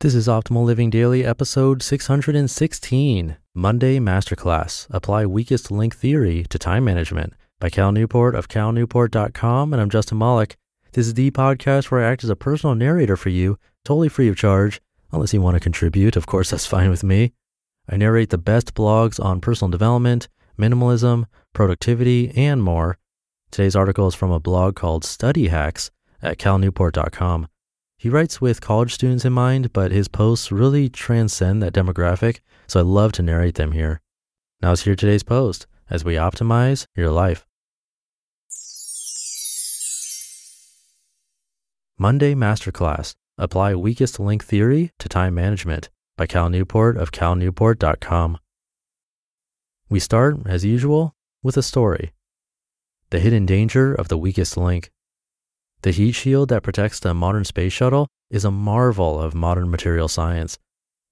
This is Optimal Living Daily, episode 616 Monday Masterclass Apply Weakest Link Theory to Time Management by Cal Newport of calnewport.com. And I'm Justin Malik. This is the podcast where I act as a personal narrator for you, totally free of charge, unless you want to contribute. Of course, that's fine with me. I narrate the best blogs on personal development, minimalism, productivity, and more. Today's article is from a blog called Study Hacks at calnewport.com. He writes with college students in mind, but his posts really transcend that demographic, so I love to narrate them here. Now let's hear today's post as we optimize your life. Monday Masterclass Apply Weakest Link Theory to Time Management by Cal Newport of calnewport.com. We start, as usual, with a story. The hidden danger of the weakest link. The heat shield that protects the modern space shuttle is a marvel of modern material science.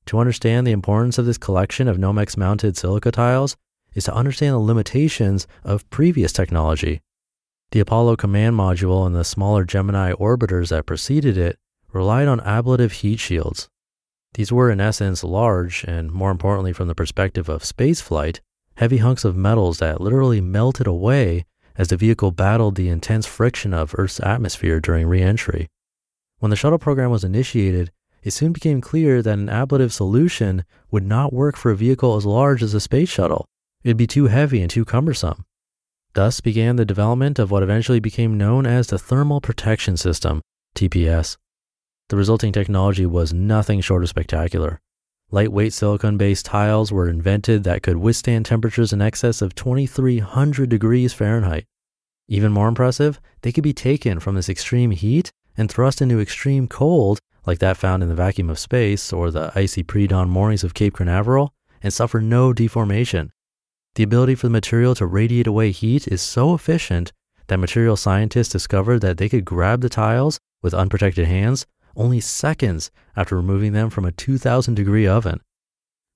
To understand the importance of this collection of Nomex mounted silica tiles is to understand the limitations of previous technology. The Apollo command module and the smaller Gemini orbiters that preceded it relied on ablative heat shields. These were, in essence, large and, more importantly, from the perspective of spaceflight, heavy hunks of metals that literally melted away as the vehicle battled the intense friction of Earth's atmosphere during reentry. When the shuttle program was initiated, it soon became clear that an ablative solution would not work for a vehicle as large as a space shuttle. It'd be too heavy and too cumbersome. Thus began the development of what eventually became known as the Thermal Protection System, TPS. The resulting technology was nothing short of spectacular. Lightweight silicon based tiles were invented that could withstand temperatures in excess of 2300 degrees Fahrenheit. Even more impressive, they could be taken from this extreme heat and thrust into extreme cold, like that found in the vacuum of space or the icy pre dawn mornings of Cape Canaveral, and suffer no deformation. The ability for the material to radiate away heat is so efficient that material scientists discovered that they could grab the tiles with unprotected hands only seconds after removing them from a 2000 degree oven.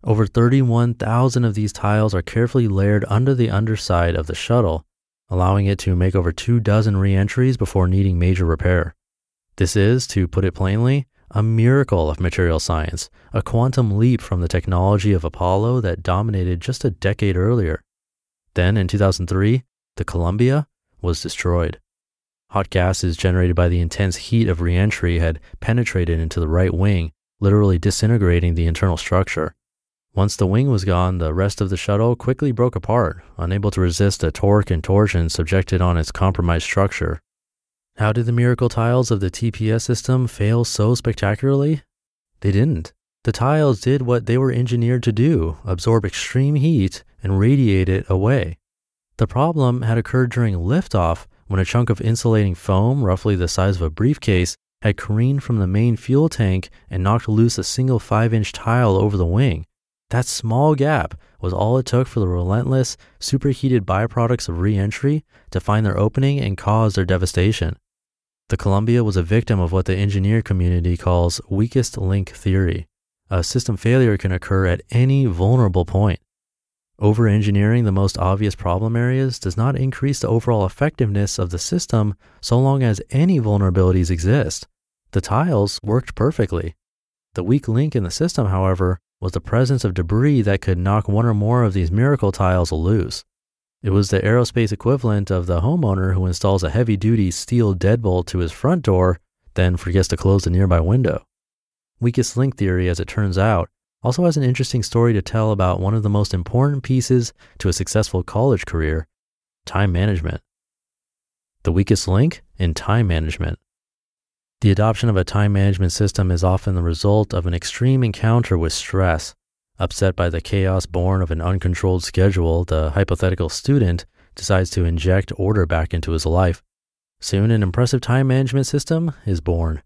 Over 31,000 of these tiles are carefully layered under the underside of the shuttle, allowing it to make over two dozen reentries before needing major repair. This is, to put it plainly, a miracle of material science, a quantum leap from the technology of Apollo that dominated just a decade earlier. Then, in 2003, the Columbia was destroyed. Hot gases generated by the intense heat of reentry had penetrated into the right wing, literally disintegrating the internal structure. Once the wing was gone, the rest of the shuttle quickly broke apart, unable to resist the torque and torsion subjected on its compromised structure. How did the miracle tiles of the TPS system fail so spectacularly? They didn't. The tiles did what they were engineered to do absorb extreme heat and radiate it away. The problem had occurred during liftoff when a chunk of insulating foam, roughly the size of a briefcase, had careened from the main fuel tank and knocked loose a single 5 inch tile over the wing. That small gap was all it took for the relentless, superheated byproducts of reentry to find their opening and cause their devastation. The Columbia was a victim of what the engineer community calls weakest link theory. A system failure can occur at any vulnerable point. Over engineering the most obvious problem areas does not increase the overall effectiveness of the system so long as any vulnerabilities exist. The tiles worked perfectly. The weak link in the system, however, was the presence of debris that could knock one or more of these miracle tiles loose. It was the aerospace equivalent of the homeowner who installs a heavy duty steel deadbolt to his front door, then forgets to close the nearby window. Weakest link theory, as it turns out, also has an interesting story to tell about one of the most important pieces to a successful college career time management. The weakest link in time management. The adoption of a time management system is often the result of an extreme encounter with stress. Upset by the chaos born of an uncontrolled schedule, the hypothetical student decides to inject order back into his life. Soon, an impressive time management system is born.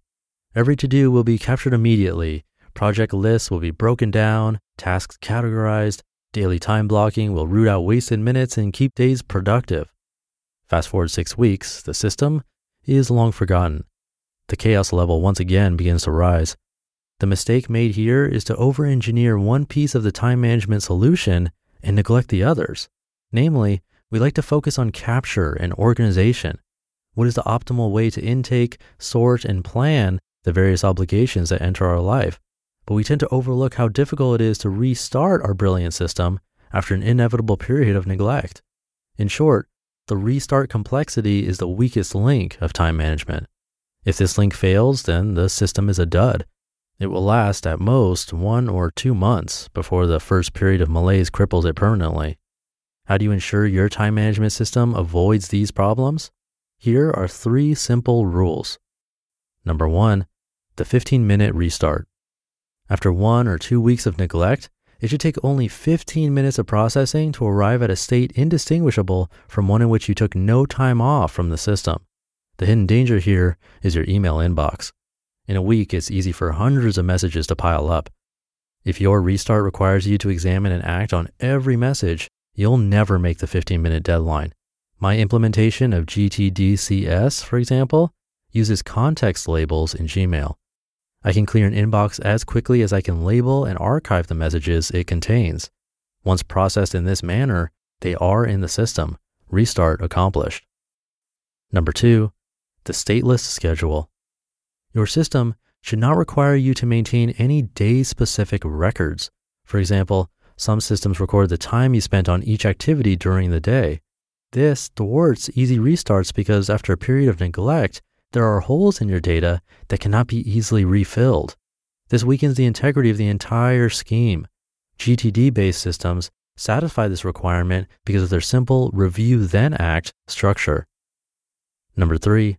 Every to do will be captured immediately. Project lists will be broken down, tasks categorized, daily time blocking will root out wasted minutes and keep days productive. Fast forward six weeks, the system is long forgotten the chaos level once again begins to rise. The mistake made here is to over engineer one piece of the time management solution and neglect the others. Namely, we like to focus on capture and organization. What is the optimal way to intake, sort, and plan the various obligations that enter our life? But we tend to overlook how difficult it is to restart our brilliant system after an inevitable period of neglect. In short, the restart complexity is the weakest link of time management. If this link fails, then the system is a dud. It will last at most one or two months before the first period of malaise cripples it permanently. How do you ensure your time management system avoids these problems? Here are three simple rules. Number one, the 15 minute restart. After one or two weeks of neglect, it should take only 15 minutes of processing to arrive at a state indistinguishable from one in which you took no time off from the system. The hidden danger here is your email inbox. In a week, it's easy for hundreds of messages to pile up. If your restart requires you to examine and act on every message, you'll never make the 15 minute deadline. My implementation of GTDCS, for example, uses context labels in Gmail. I can clear an inbox as quickly as I can label and archive the messages it contains. Once processed in this manner, they are in the system. Restart accomplished. Number two, the stateless schedule. Your system should not require you to maintain any day specific records. For example, some systems record the time you spent on each activity during the day. This thwarts easy restarts because after a period of neglect, there are holes in your data that cannot be easily refilled. This weakens the integrity of the entire scheme. GTD based systems satisfy this requirement because of their simple review then act structure. Number three,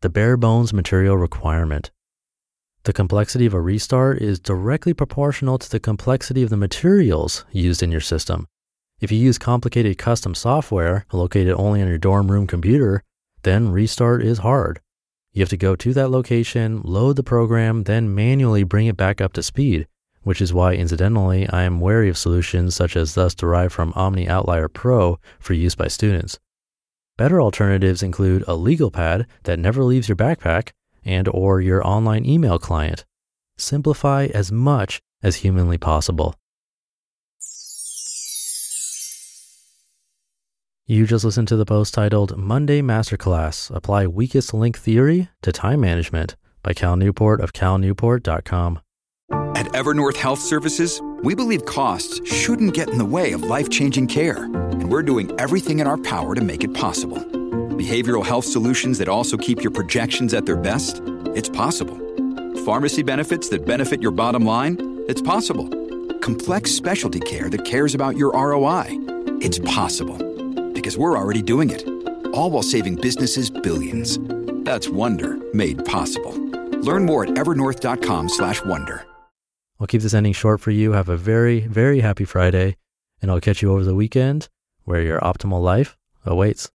the bare bones material requirement. The complexity of a restart is directly proportional to the complexity of the materials used in your system. If you use complicated custom software located only on your dorm room computer, then restart is hard. You have to go to that location, load the program, then manually bring it back up to speed, which is why, incidentally, I am wary of solutions such as thus derived from OmniOutliner Pro for use by students. Better alternatives include a legal pad that never leaves your backpack and or your online email client. Simplify as much as humanly possible. You just listened to the post titled Monday Masterclass Apply Weakest Link Theory to Time Management by Cal Newport of calnewport.com. At Evernorth Health Services, we believe costs shouldn't get in the way of life changing care, and we're doing everything in our power to make it possible. Behavioral health solutions that also keep your projections at their best? It's possible. Pharmacy benefits that benefit your bottom line? It's possible. Complex specialty care that cares about your ROI? It's possible. Because we're already doing it. All while saving businesses billions. That's Wonder made possible. Learn more at evernorth.com/wonder. I'll keep this ending short for you. Have a very, very happy Friday, and I'll catch you over the weekend where your optimal life awaits.